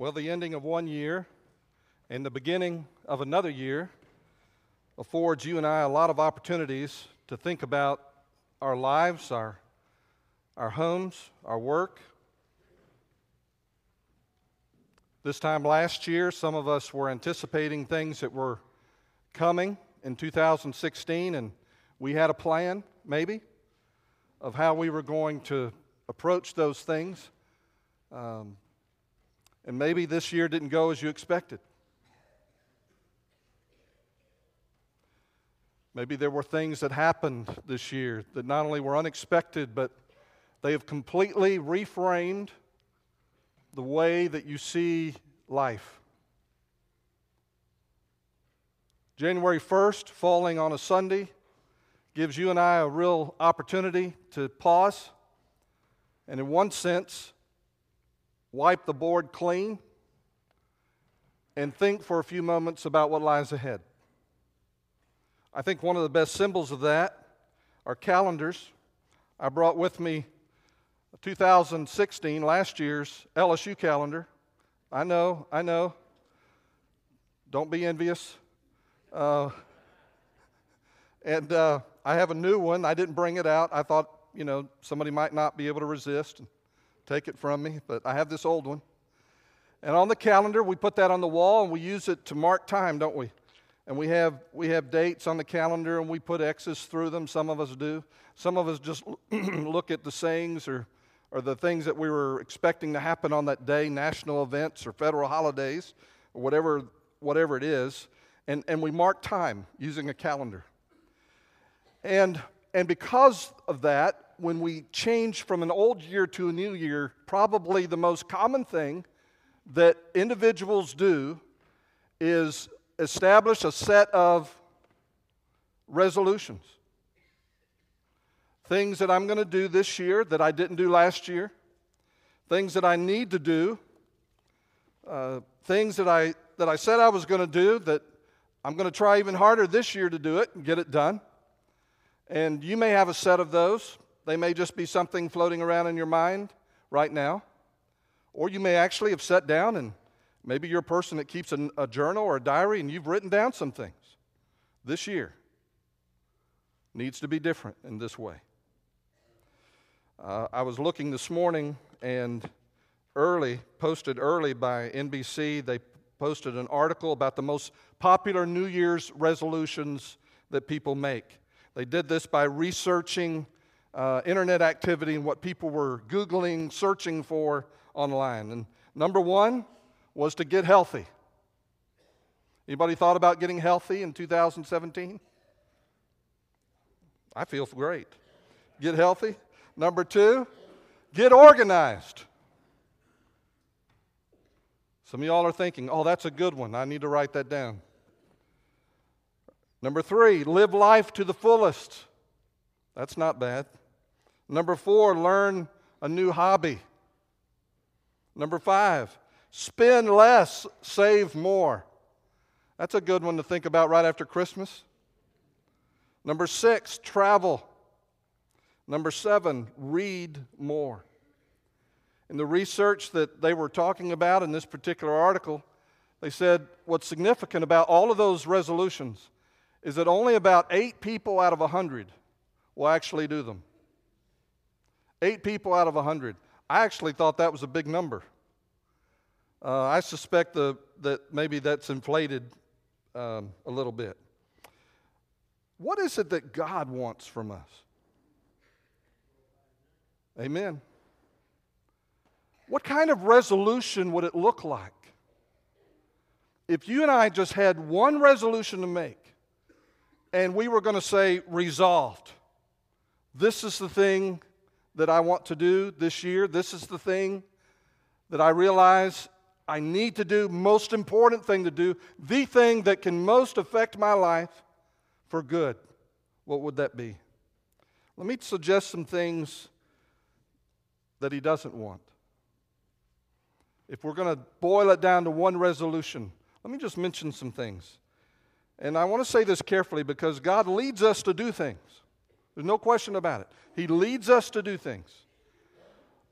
Well, the ending of one year and the beginning of another year affords you and I a lot of opportunities to think about our lives, our, our homes, our work. This time last year, some of us were anticipating things that were coming in 2016, and we had a plan, maybe, of how we were going to approach those things. Um, and maybe this year didn't go as you expected. Maybe there were things that happened this year that not only were unexpected, but they have completely reframed the way that you see life. January 1st, falling on a Sunday, gives you and I a real opportunity to pause and, in one sense, wipe the board clean and think for a few moments about what lies ahead. I think one of the best symbols of that are calendars. I brought with me 2016, last year's LSU calendar. I know, I know. Don't be envious. Uh, and uh, I have a new one. I didn't bring it out. I thought, you know, somebody might not be able to resist take it from me, but I have this old one. And on the calendar, we put that on the wall and we use it to mark time, don't we? And we have, we have dates on the calendar and we put X's through them. Some of us do. Some of us just look at the sayings or, or the things that we were expecting to happen on that day, national events or federal holidays, or whatever, whatever it is, and, and we mark time using a calendar. And, and because of that, when we change from an old year to a new year, probably the most common thing that individuals do is establish a set of resolutions. Things that I'm going to do this year that I didn't do last year, things that I need to do, uh, things that I, that I said I was going to do that I'm going to try even harder this year to do it and get it done. And you may have a set of those. They may just be something floating around in your mind right now. Or you may actually have sat down and maybe you're a person that keeps a, a journal or a diary and you've written down some things. This year needs to be different in this way. Uh, I was looking this morning and early, posted early by NBC, they posted an article about the most popular New Year's resolutions that people make. They did this by researching uh, internet activity and what people were Googling, searching for online. And number one was to get healthy. Anybody thought about getting healthy in 2017? I feel great. Get healthy. Number two, get organized. Some of y'all are thinking, oh, that's a good one. I need to write that down. Number three, live life to the fullest. That's not bad. Number four, learn a new hobby. Number five, spend less, save more. That's a good one to think about right after Christmas. Number six, travel. Number seven, read more. In the research that they were talking about in this particular article, they said what's significant about all of those resolutions is that only about eight people out of a 100 will actually do them. Eight people out of a 100. I actually thought that was a big number. Uh, I suspect the, that maybe that's inflated um, a little bit. What is it that God wants from us? Amen. What kind of resolution would it look like if you and I just had one resolution to make and we were going to say, resolved? This is the thing that I want to do this year. This is the thing that I realize I need to do, most important thing to do, the thing that can most affect my life for good. What would that be? Let me suggest some things that he doesn't want. If we're going to boil it down to one resolution, let me just mention some things. And I want to say this carefully because God leads us to do things. There's no question about it. He leads us to do things.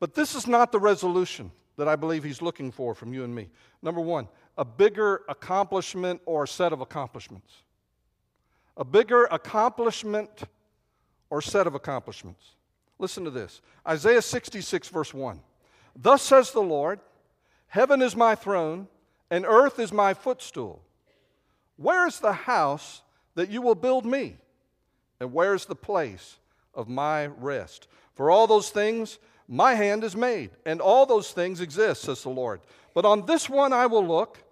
But this is not the resolution. that I believe He's looking for from you and me. Number one, a bigger accomplishment or set of accomplishments. A bigger accomplishment or set of accomplishments. Listen to this Isaiah 66, verse 1. Thus says the Lord, Heaven is my throne, and earth is my footstool. Where is the house that you will build me? And where is the place of my rest? For all those things my hand is made, and all those things exist, says the Lord. But on this one I will look,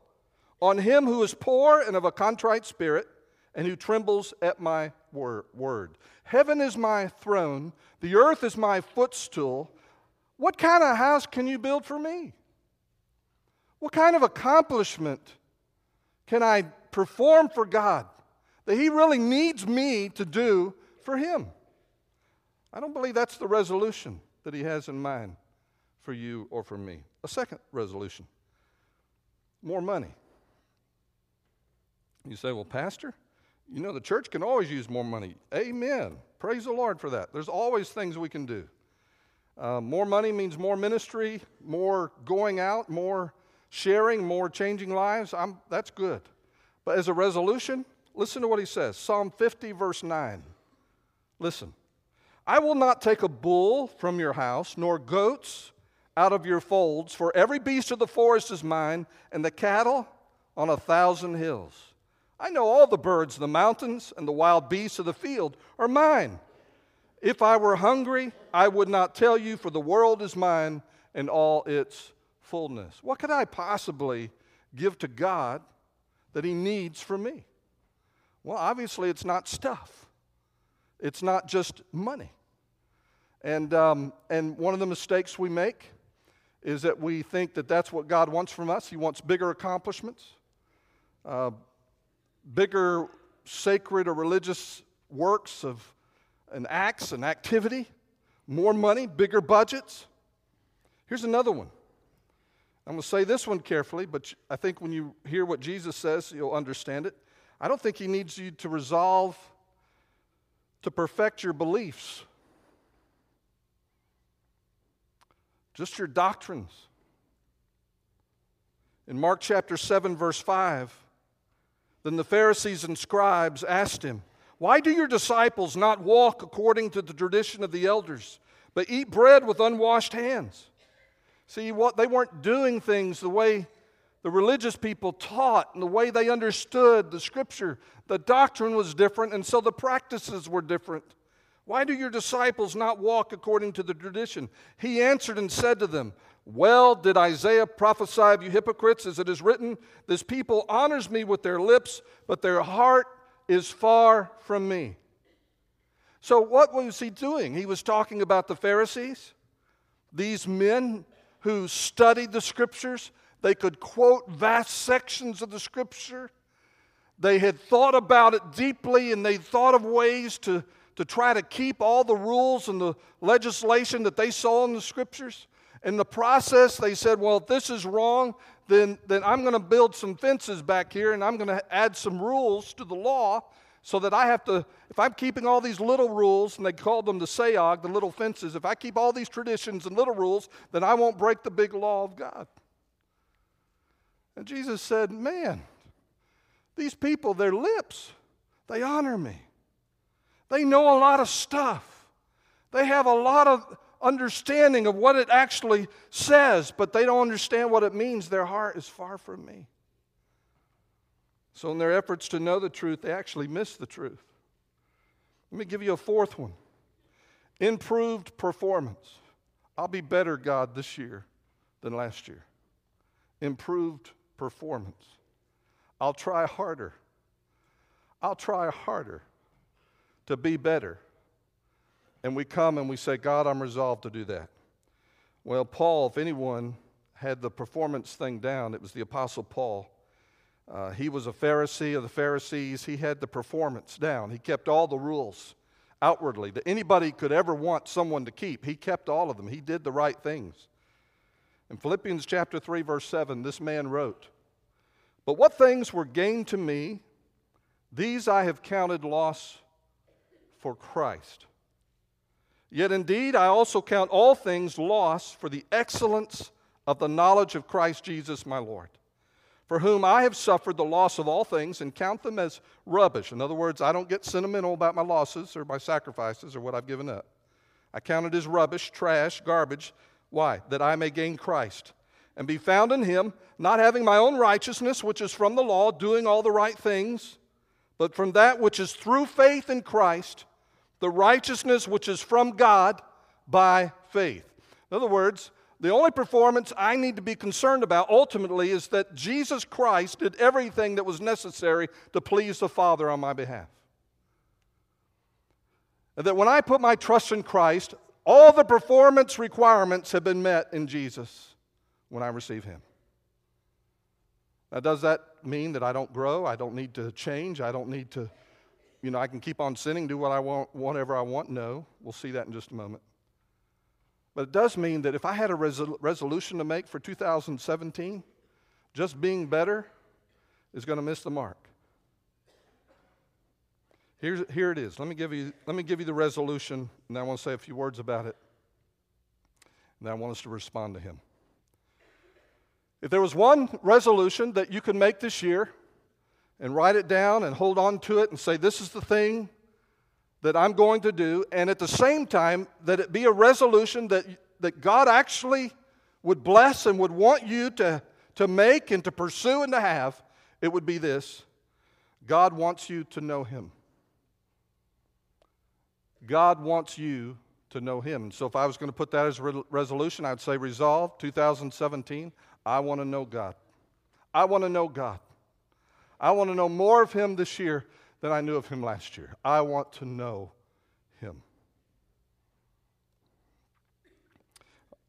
on him who is poor and of a contrite spirit, and who trembles at my word. Heaven is my throne, the earth is my footstool. What kind of house can you build for me? What kind of accomplishment can I perform for God that He really needs me to do for Him? I don't believe that's the resolution that He has in mind for you or for me. A second resolution more money. You say, well, Pastor, you know the church can always use more money. Amen. Praise the Lord for that. There's always things we can do. Uh, more money means more ministry, more going out, more sharing, more changing lives. I'm, that's good. But as a resolution, listen to what he says Psalm 50, verse 9. Listen. I will not take a bull from your house, nor goats out of your folds, for every beast of the forest is mine, and the cattle on a thousand hills. I know all the birds of the mountains and the wild beasts of the field are mine. If I were hungry, I would not tell you, for the world is mine and all its fullness. What could I possibly give to God that He needs from me? Well, obviously, it's not stuff, it's not just money. And, um, and one of the mistakes we make is that we think that that's what God wants from us. He wants bigger accomplishments, uh, bigger sacred or religious works of and acts and activity, more money, bigger budgets. Here's another one. I'm going to say this one carefully, but I think when you hear what Jesus says, you'll understand it. I don't think he needs you to resolve to perfect your beliefs, just your doctrines. In Mark chapter 7, verse 5, then the Pharisees and scribes asked him, Why do your disciples not walk according to the tradition of the elders, but eat bread with unwashed hands? See, what they weren't doing things the way the religious people taught and the way they understood the scripture. The doctrine was different, and so the practices were different. Why do your disciples not walk according to the tradition? He answered and said to them, well did Isaiah prophesy of you hypocrites, as it is written, This people honors me with their lips, but their heart is far from me. So, what was he doing? He was talking about the Pharisees, these men who studied the scriptures. They could quote vast sections of the scripture. They had thought about it deeply and they thought of ways to, to try to keep all the rules and the legislation that they saw in the scriptures. In the process, they said, well, if this is wrong, then, then I'm going to build some fences back here and I'm going to add some rules to the law so that I have to, if I'm keeping all these little rules, and they called them the seyag, the little fences, if I keep all these traditions and little rules, then I won't break the big law of God. And Jesus said, Man, these people, their lips, they honor me. They know a lot of stuff. They have a lot of understanding of what it actually says, but they don't understand what it means. Their heart is far from me. So, in their efforts to know the truth, they actually miss the truth. Let me give you a fourth one improved performance. I'll be better, God, this year than last year. Improved performance. I'll try harder. I'll try harder to be better and we come and we say, God, I'm resolved to do that. Well, Paul, if anyone had the performance thing down, it was the Apostle Paul. Uh, he was a Pharisee of the Pharisees. He had the performance down. He kept all the rules outwardly that anybody could ever want someone to keep. He kept all of them. He did the right things. In Philippians chapter 3 verse 7, this man wrote, "But what things were gained to me, these I have counted loss for Christ." Yet indeed, I also count all things loss for the excellence of the knowledge of Christ Jesus my Lord, for whom I have suffered the loss of all things and count them as rubbish. In other words, I don't get sentimental about my losses or my sacrifices or what I've given up. I count it as rubbish, trash, garbage. Why? That I may gain Christ and be found in him, not having my own righteousness, which is from the law, doing all the right things, but from that which is through faith in Christ, the righteousness which is from God by faith. In other words, the only performance I need to be concerned about ultimately is that Jesus Christ did everything that was necessary to please the Father on my behalf. And that when I put my trust in Christ, all the performance requirements have been met in Jesus when I receive Him. Now, does that mean that I don't grow? I don't need to change? I don't need to, you know, I can keep on sinning, do what I want, whatever I want? No. We'll see that in just a moment. But it does mean that if I had a resol- resolution to make for 2017, just being better is going to miss the mark. Here's, here it is. Let me, give you, let me give you the resolution, and I want to say a few words about it. And I want us to respond to him. If there was one resolution that you could make this year and write it down and hold on to it and say, This is the thing that I'm going to do, and at the same time, that it be a resolution that, that God actually would bless and would want you to, to make and to pursue and to have, it would be this God wants you to know Him. God wants you to know Him. So if I was going to put that as a re- resolution, I'd say resolve 2017. I want to know God. I want to know God. I want to know more of Him this year than I knew of Him last year. I want to know Him.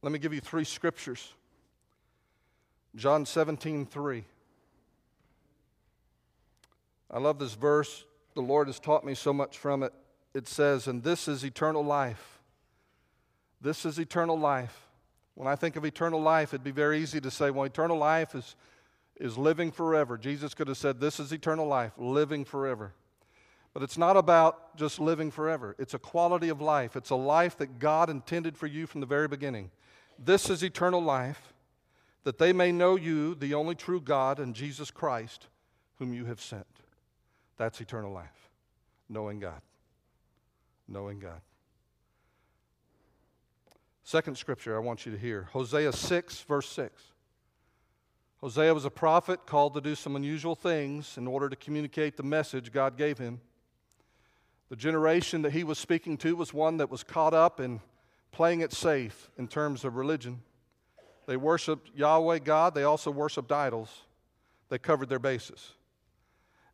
Let me give you three scriptures. John 17, 3. I love this verse. The Lord has taught me so much from it. It says, And this is eternal life. This is eternal life when I think of eternal life, it'd be very easy to say, well, eternal life is, is living forever. Jesus could have said, this is eternal life, living forever. But it's not about just living forever, it's a quality of life. It's a life that God intended for you from the very beginning. This is eternal life, that they may know you, the only true God, and Jesus Christ, whom you have sent. That's eternal life, knowing God. Knowing God. Second scripture I want you to hear Hosea 6, verse 6. Hosea was a prophet called to do some unusual things in order to communicate the message God gave him. The generation that he was speaking to was one that was caught up in playing it safe in terms of religion. They worshiped Yahweh God, they also worshiped idols. They covered their bases.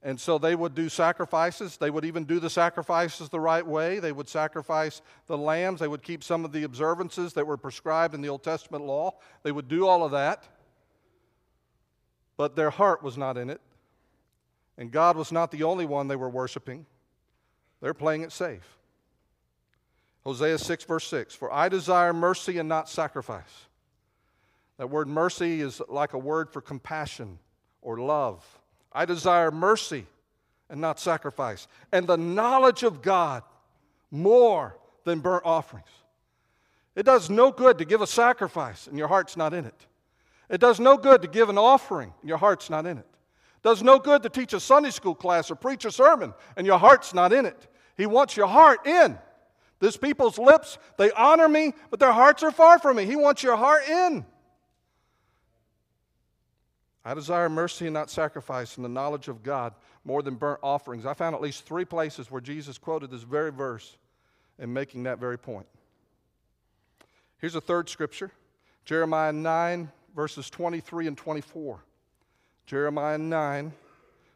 And so they would do sacrifices. They would even do the sacrifices the right way. They would sacrifice the lambs. They would keep some of the observances that were prescribed in the Old Testament law. They would do all of that. But their heart was not in it. And God was not the only one they were worshiping. They're playing it safe. Hosea 6, verse 6 For I desire mercy and not sacrifice. That word mercy is like a word for compassion or love. I desire mercy and not sacrifice, and the knowledge of God more than burnt offerings. It does no good to give a sacrifice and your heart's not in it. It does no good to give an offering and your heart's not in it. It does no good to teach a Sunday school class or preach a sermon and your heart's not in it. He wants your heart in. This people's lips, they honor me, but their hearts are far from me. He wants your heart in. I desire mercy and not sacrifice, and the knowledge of God more than burnt offerings. I found at least three places where Jesus quoted this very verse in making that very point. Here's a third scripture Jeremiah 9, verses 23 and 24. Jeremiah 9,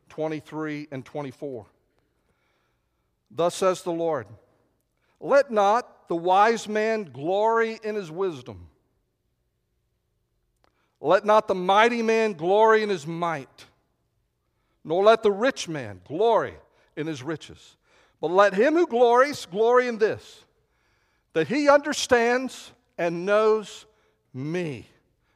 23 and 24. Thus says the Lord Let not the wise man glory in his wisdom let not the mighty man glory in his might, nor let the rich man glory in his riches. But let him who glories glory in this that he understands and knows me,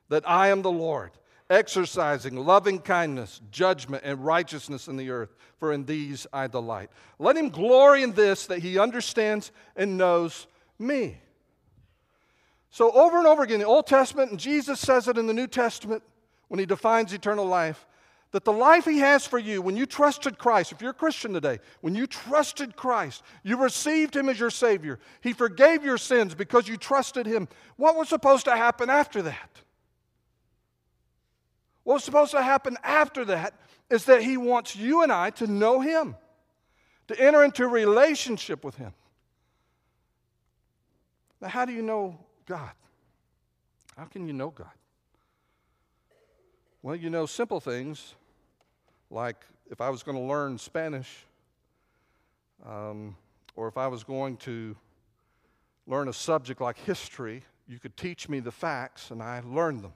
that I am the Lord, exercising loving kindness, judgment, and righteousness in the earth, for in these I delight. Let him glory in this that he understands and knows me. So, over and over again, the Old Testament, and Jesus says it in the New Testament when he defines eternal life, that the life he has for you, when you trusted Christ, if you're a Christian today, when you trusted Christ, you received him as your Savior, he forgave your sins because you trusted him. What was supposed to happen after that? What was supposed to happen after that is that he wants you and I to know him, to enter into relationship with him. Now, how do you know God? How can you know God? Well, you know simple things like if I was going to learn Spanish, um, or if I was going to learn a subject like history, you could teach me the facts and I learned them.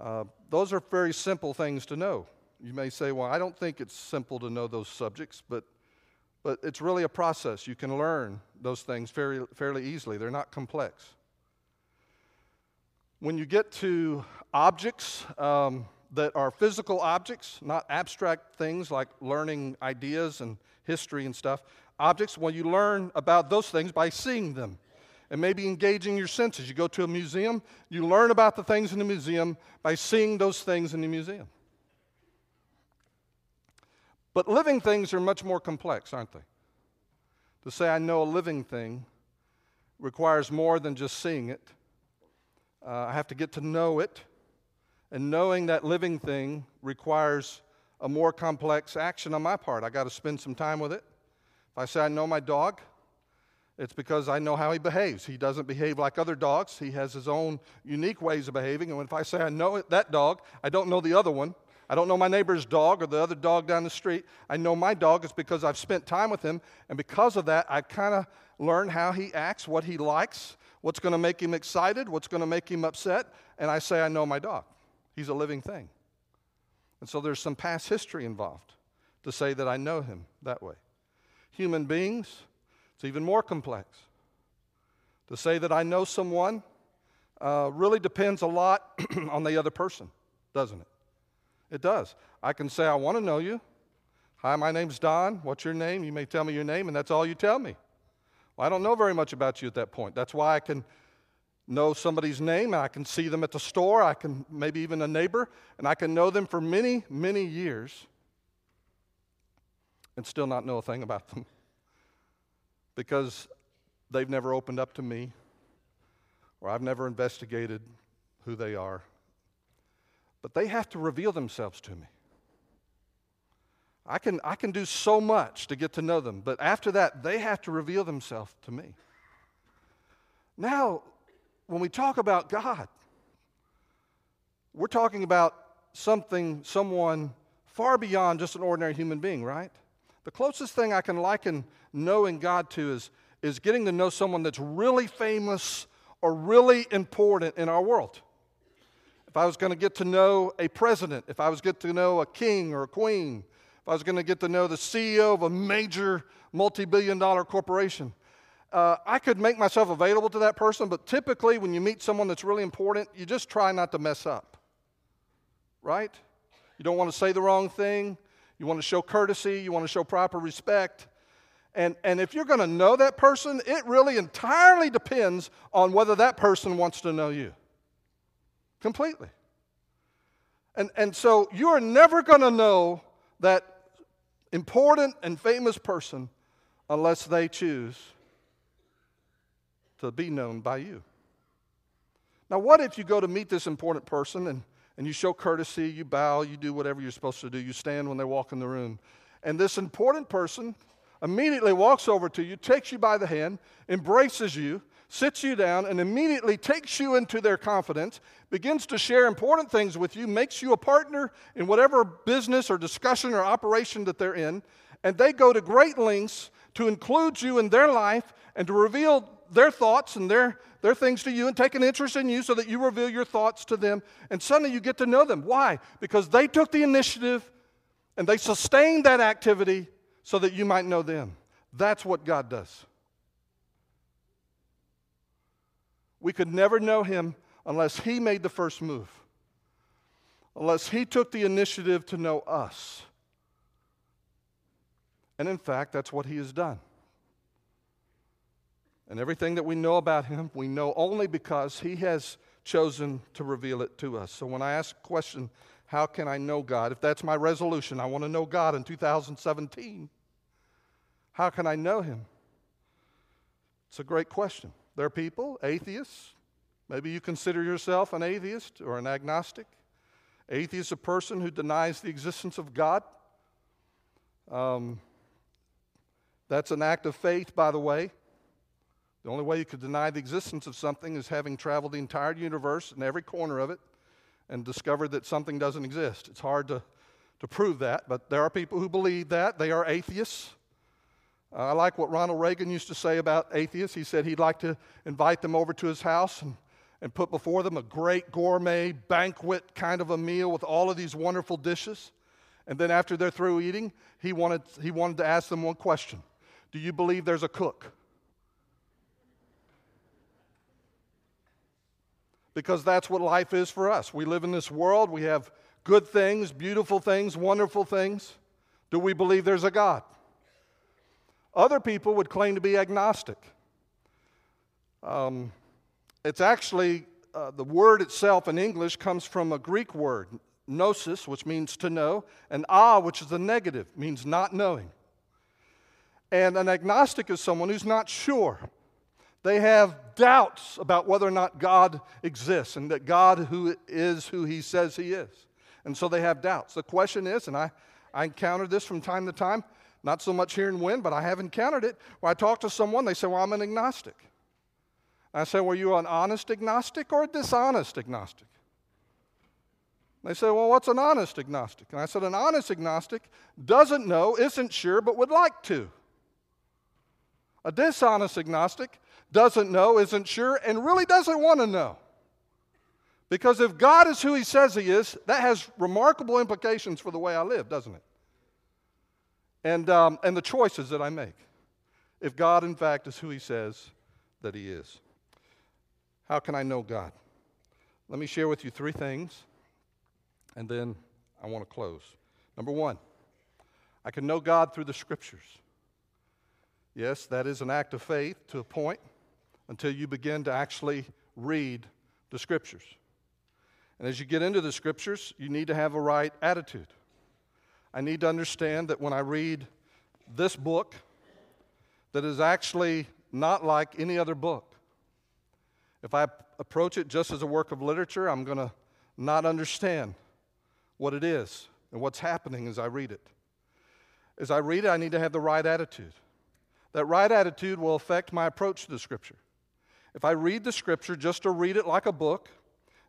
Uh, those are very simple things to know. You may say, well, I don't think it's simple to know those subjects, but, but it's really a process. You can learn those things fairly, fairly easily, they're not complex. When you get to objects um, that are physical objects, not abstract things like learning ideas and history and stuff, objects, well, you learn about those things by seeing them and maybe engaging your senses. You go to a museum, you learn about the things in the museum by seeing those things in the museum. But living things are much more complex, aren't they? To say I know a living thing requires more than just seeing it. Uh, I have to get to know it, and knowing that living thing requires a more complex action on my part. I got to spend some time with it. If I say I know my dog, it's because I know how he behaves. He doesn't behave like other dogs. He has his own unique ways of behaving. And if I say I know that dog, I don't know the other one. I don't know my neighbor's dog or the other dog down the street. I know my dog is because I've spent time with him. And because of that, I kind of learn how he acts, what he likes, what's going to make him excited, what's going to make him upset. And I say I know my dog. He's a living thing. And so there's some past history involved to say that I know him that way. Human beings, it's even more complex. To say that I know someone uh, really depends a lot on the other person, doesn't it? It does. I can say, I want to know you. Hi, my name's Don. What's your name? You may tell me your name, and that's all you tell me. Well, I don't know very much about you at that point. That's why I can know somebody's name, and I can see them at the store. I can maybe even a neighbor, and I can know them for many, many years and still not know a thing about them because they've never opened up to me or I've never investigated who they are. But they have to reveal themselves to me. I can, I can do so much to get to know them, but after that, they have to reveal themselves to me. Now, when we talk about God, we're talking about something, someone far beyond just an ordinary human being, right? The closest thing I can liken knowing God to is, is getting to know someone that's really famous or really important in our world. If I was going to get to know a president, if I was get to know a king or a queen, if I was going to get to know the CEO of a major multi billion dollar corporation, uh, I could make myself available to that person, but typically when you meet someone that's really important, you just try not to mess up. Right? You don't want to say the wrong thing. You want to show courtesy. You want to show proper respect. And, and if you're going to know that person, it really entirely depends on whether that person wants to know you. Completely. And, and so you are never going to know that important and famous person unless they choose to be known by you. Now, what if you go to meet this important person and, and you show courtesy, you bow, you do whatever you're supposed to do, you stand when they walk in the room, and this important person immediately walks over to you, takes you by the hand, embraces you, sits you down, and immediately takes you into their confidence, begins to share important things with you, makes you a partner in whatever business or discussion or operation that they're in, and they go to great lengths to include you in their life and to reveal their thoughts and their, their things to you and take an interest in you so that you reveal your thoughts to them. And suddenly you get to know them. Why? Because they took the initiative and they sustained that activity so that you might know them. That's what God does. We could never know Him unless He made the first move, unless He took the initiative to know us. And in fact, that's what He has done. And everything that we know about him, we know only because he has chosen to reveal it to us. So when I ask the question, how can I know God? If that's my resolution, I want to know God in 2017. How can I know him? It's a great question. There are people, atheists, maybe you consider yourself an atheist or an agnostic. Atheist, is a person who denies the existence of God. Um, that's an act of faith, by the way. The only way you could deny the existence of something is having traveled the entire universe and every corner of it and discovered that something doesn't exist. It's hard to, to prove that, but there are people who believe that. They are atheists. Uh, I like what Ronald Reagan used to say about atheists. He said he'd like to invite them over to his house and, and put before them a great gourmet banquet kind of a meal with all of these wonderful dishes. And then after they're through eating, he wanted, he wanted to ask them one question Do you believe there's a cook? Because that's what life is for us. We live in this world, we have good things, beautiful things, wonderful things. Do we believe there's a God? Other people would claim to be agnostic. Um, it's actually, uh, the word itself in English comes from a Greek word, gnosis, which means to know, and ah, which is the negative, means not knowing. And an agnostic is someone who's not sure. They have doubts about whether or not God exists and that God who is who he says he is. And so they have doubts. The question is, and I, I encounter this from time to time, not so much here in Wynne, but I have encountered it where I talk to someone, they say, Well, I'm an agnostic. I say, Were you an honest agnostic or a dishonest agnostic? They say, Well, what's an honest agnostic? And I said, An honest agnostic doesn't know, isn't sure, but would like to. A dishonest agnostic doesn't know, isn't sure, and really doesn't want to know. Because if God is who He says He is, that has remarkable implications for the way I live, doesn't it? And, um, and the choices that I make. If God, in fact, is who He says that He is. How can I know God? Let me share with you three things, and then I want to close. Number one, I can know God through the Scriptures. Yes, that is an act of faith to a point until you begin to actually read the Scriptures. And as you get into the Scriptures, you need to have a right attitude. I need to understand that when I read this book, that is actually not like any other book. If I approach it just as a work of literature, I'm going to not understand what it is and what's happening as I read it. As I read it, I need to have the right attitude. That right attitude will affect my approach to the Scripture. If I read the Scripture just to read it like a book,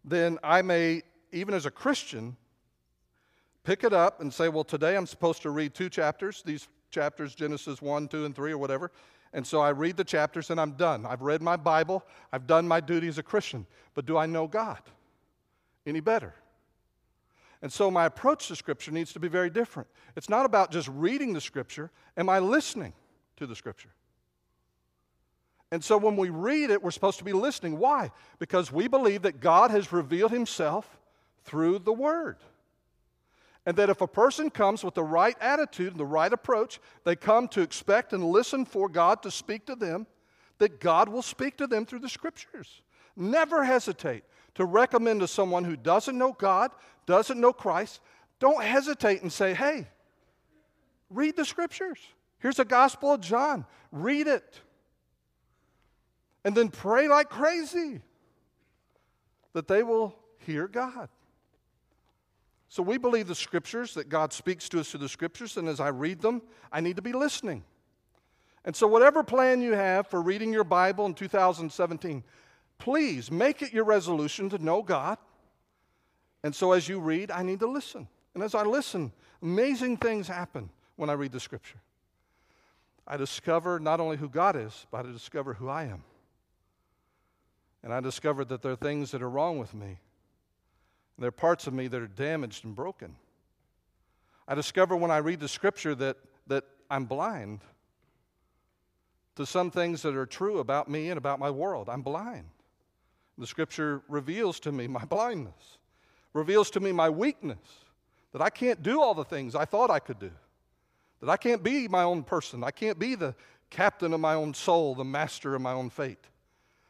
then I may, even as a Christian, pick it up and say, well, today I'm supposed to read two chapters, these chapters, Genesis 1, 2, and 3, or whatever. And so I read the chapters and I'm done. I've read my Bible, I've done my duty as a Christian. But do I know God any better? And so my approach to Scripture needs to be very different. It's not about just reading the Scripture, am I listening to the Scripture? And so when we read it, we're supposed to be listening. Why? Because we believe that God has revealed Himself through the Word. And that if a person comes with the right attitude and the right approach, they come to expect and listen for God to speak to them, that God will speak to them through the scriptures. Never hesitate to recommend to someone who doesn't know God, doesn't know Christ, don't hesitate and say, hey, read the scriptures. Here's the Gospel of John. Read it. And then pray like crazy that they will hear God. So we believe the scriptures, that God speaks to us through the scriptures, and as I read them, I need to be listening. And so, whatever plan you have for reading your Bible in 2017, please make it your resolution to know God. And so, as you read, I need to listen. And as I listen, amazing things happen when I read the scripture. I discover not only who God is, but I discover who I am. And I discover that there are things that are wrong with me there are parts of me that are damaged and broken. I discover when I read the scripture that, that I'm blind to some things that are true about me and about my world. I'm blind. The scripture reveals to me my blindness, reveals to me my weakness, that I can't do all the things I thought I could do, that I can't be my own person, I can't be the captain of my own soul, the master of my own fate.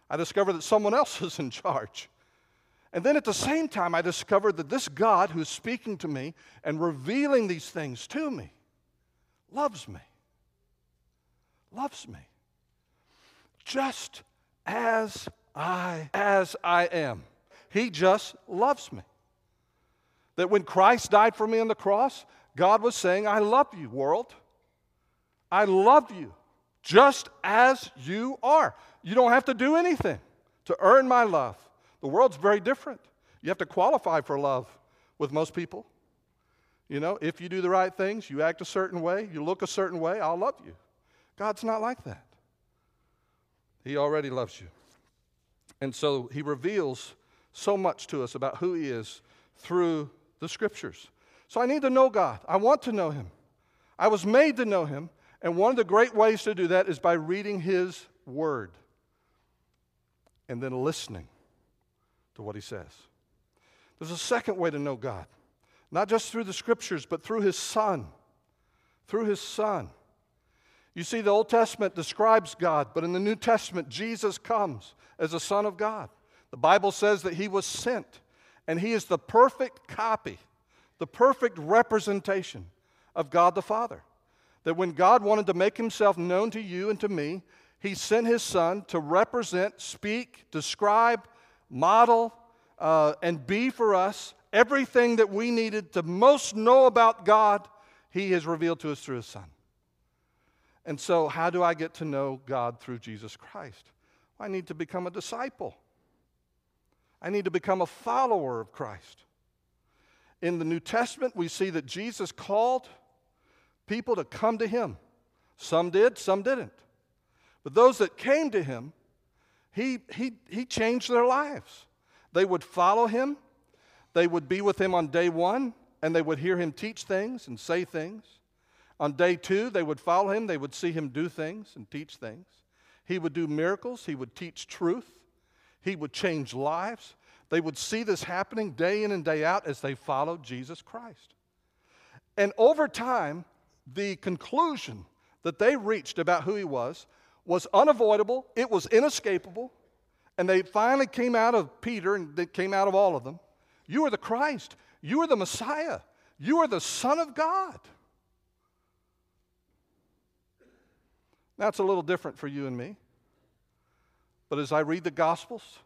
I discover that someone else is in charge. And then at the same time, I discovered that this God who's speaking to me and revealing these things to me loves me. Loves me. Just as I as I am. He just loves me. That when Christ died for me on the cross, God was saying, I love you, world. I love you just as you are. You don't have to do anything to earn my love. The world's very different. You have to qualify for love with most people. You know, if you do the right things, you act a certain way, you look a certain way, I'll love you. God's not like that. He already loves you. And so he reveals so much to us about who he is through the scriptures. So I need to know God. I want to know him. I was made to know him. And one of the great ways to do that is by reading his word and then listening to what he says. There's a second way to know God, not just through the scriptures, but through his son. Through his son. You see, the Old Testament describes God, but in the New Testament, Jesus comes as a Son of God. The Bible says that he was sent, and he is the perfect copy, the perfect representation of God the Father. That when God wanted to make himself known to you and to me, he sent his Son to represent, speak, describe, model, uh, and be for us everything that we needed to most know about God, he has revealed to us through his Son. And so, how do I get to know God through Jesus Christ? I need to become a disciple. I need to become a follower of Christ. In the New Testament, we see that Jesus called people to come to him. Some did, some didn't. But those that came to him, he, he, he changed their lives. They would follow him, they would be with him on day one, and they would hear him teach things and say things. On day two, they would follow him, they would see him do things and teach things. He would do miracles, he would teach truth, he would change lives. They would see this happening day in and day out as they followed Jesus Christ. And over time, the conclusion that they reached about who he was was unavoidable, it was inescapable, and they finally came out of Peter and they came out of all of them. You are the Christ, you are the Messiah, you are the Son of God. That's a little different for you and me. But as I read the Gospels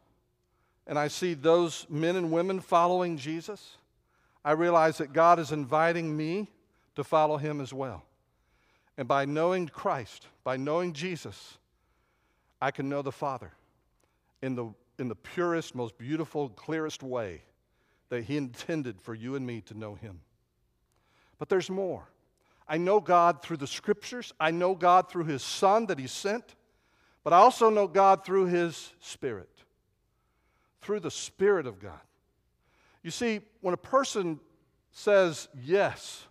and I see those men and women following Jesus, I realize that God is inviting me to follow him as well. And by knowing Christ, by knowing Jesus, I can know the Father in the, in the purest, most beautiful, clearest way that He intended for you and me to know Him. But there's more. I know God through the scriptures. I know God through His Son that He sent. But I also know God through His Spirit, through the Spirit of God. You see, when a person says yes,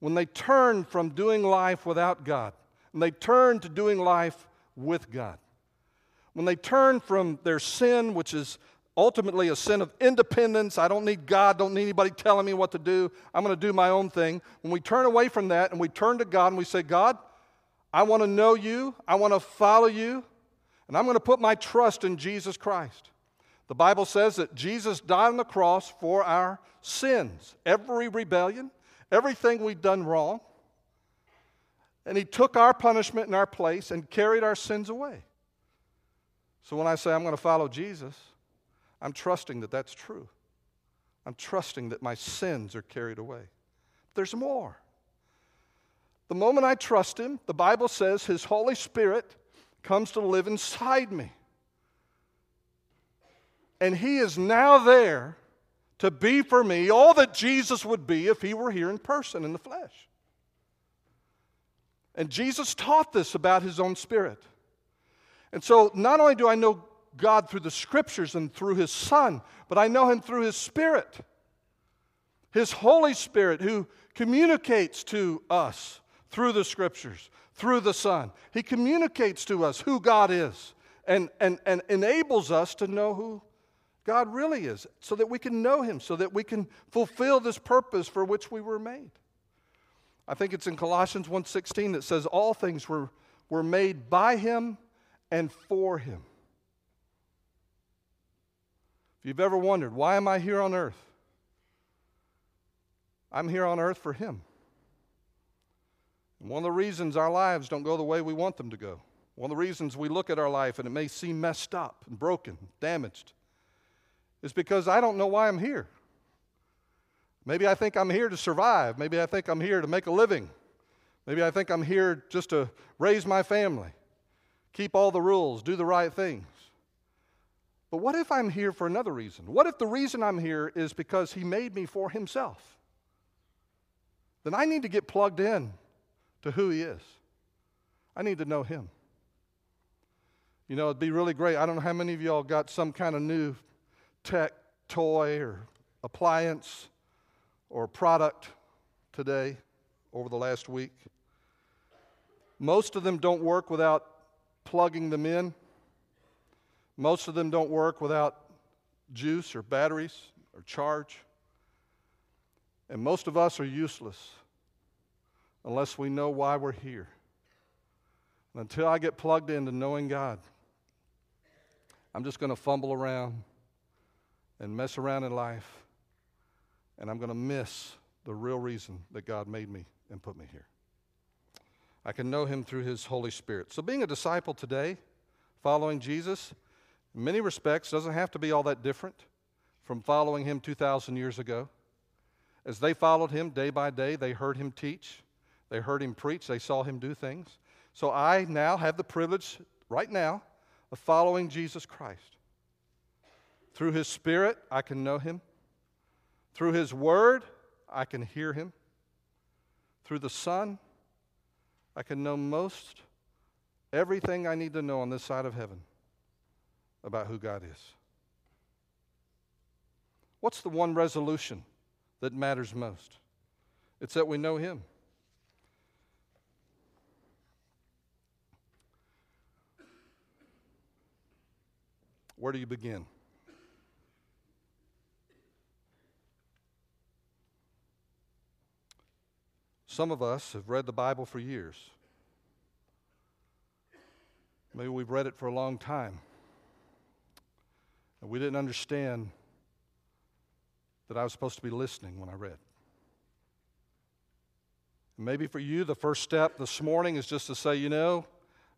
when they turn from doing life without God, and they turn to doing life with God, when they turn from their sin, which is ultimately a sin of independence. I don't need God, don't need anybody telling me what to do. I'm going to do my own thing. When we turn away from that and we turn to God and we say, God, I want to know you, I want to follow you, and I'm going to put my trust in Jesus Christ. The Bible says that Jesus died on the cross for our sins, every rebellion, everything we'd done wrong. And He took our punishment in our place and carried our sins away. So when I say I'm going to follow Jesus, I'm trusting that that's true. I'm trusting that my sins are carried away. There's more. The moment I trust Him, the Bible says His Holy Spirit comes to live inside me. And He is now there to be for me all that Jesus would be if He were here in person in the flesh. And Jesus taught this about His own Spirit. And so not only do I know God through the scriptures and through his Son, but I know him through his Spirit, his Holy Spirit, who communicates to us through the scriptures, through the Son. He communicates to us who God is and, and, and enables us to know who God really is so that we can know him, so that we can fulfill this purpose for which we were made. I think it's in Colossians 1:16 that says all things were were made by Him and for Him. If you've ever wondered, why am I here on earth? I'm here on earth for Him. And one of the reasons our lives don't go the way we want them to go, one of the reasons we look at our life and it may seem messed up and broken, damaged, is because I don't know why I'm here. Maybe I think I'm here to survive. Maybe I think I'm here to make a living. Maybe I think I'm here just to raise my family, keep all the rules, do the right things. But what if I'm here for another reason? What if the reason I'm here is because He made me for Himself? Then I need to get plugged in to who He is. I need to know Him. You know, it'd be really great. I don't know how many of y'all got some kind of new tech toy or appliance or product today over the last week. Most of them don't work without plugging them in. Most of them don't work without juice or batteries or charge. And most of us are useless unless we know why we're here. And until I get plugged into knowing God, I'm just going to fumble around and mess around in life, and I'm going to miss the real reason that God made me and put me here. I can know Him through His Holy Spirit. So, being a disciple today, following Jesus, in many respects, doesn't have to be all that different from following Him 2,000 years ago. As they followed Him day by day, they heard Him teach, they heard Him preach, they saw Him do things. So, I now have the privilege, right now, of following Jesus Christ. Through His Spirit, I can know Him. Through His Word, I can hear Him. Through the Son, I can know most everything I need to know on this side of heaven about who God is. What's the one resolution that matters most? It's that we know Him. Where do you begin? Some of us have read the Bible for years. Maybe we've read it for a long time. And we didn't understand that I was supposed to be listening when I read. Maybe for you, the first step this morning is just to say, you know,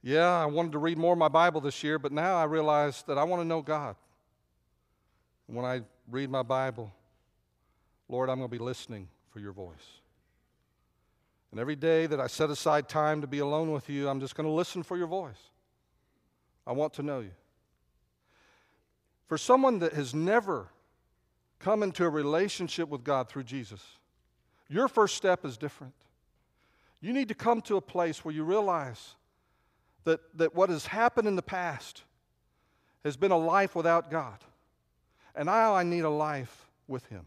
yeah, I wanted to read more of my Bible this year, but now I realize that I want to know God. when I read my Bible, Lord, I'm going to be listening for your voice. And every day that I set aside time to be alone with you, I'm just going to listen for your voice. I want to know you. For someone that has never come into a relationship with God through Jesus, your first step is different. You need to come to a place where you realize that, that what has happened in the past has been a life without God. And now I need a life with Him.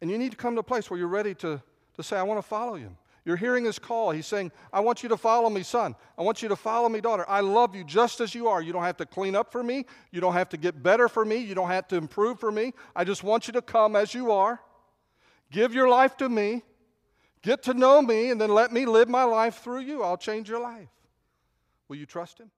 And you need to come to a place where you're ready to, to say, I want to follow Him. You're hearing His call. He's saying, I want you to follow me, son. I want you to follow me, daughter. I love you just as you are. You don't have to clean up for me. You don't have to get better for me. You don't have to improve for me. I just want you to come as you are. Give your life to me. Get to know me, and then let me live my life through you. I'll change your life. Will you trust him?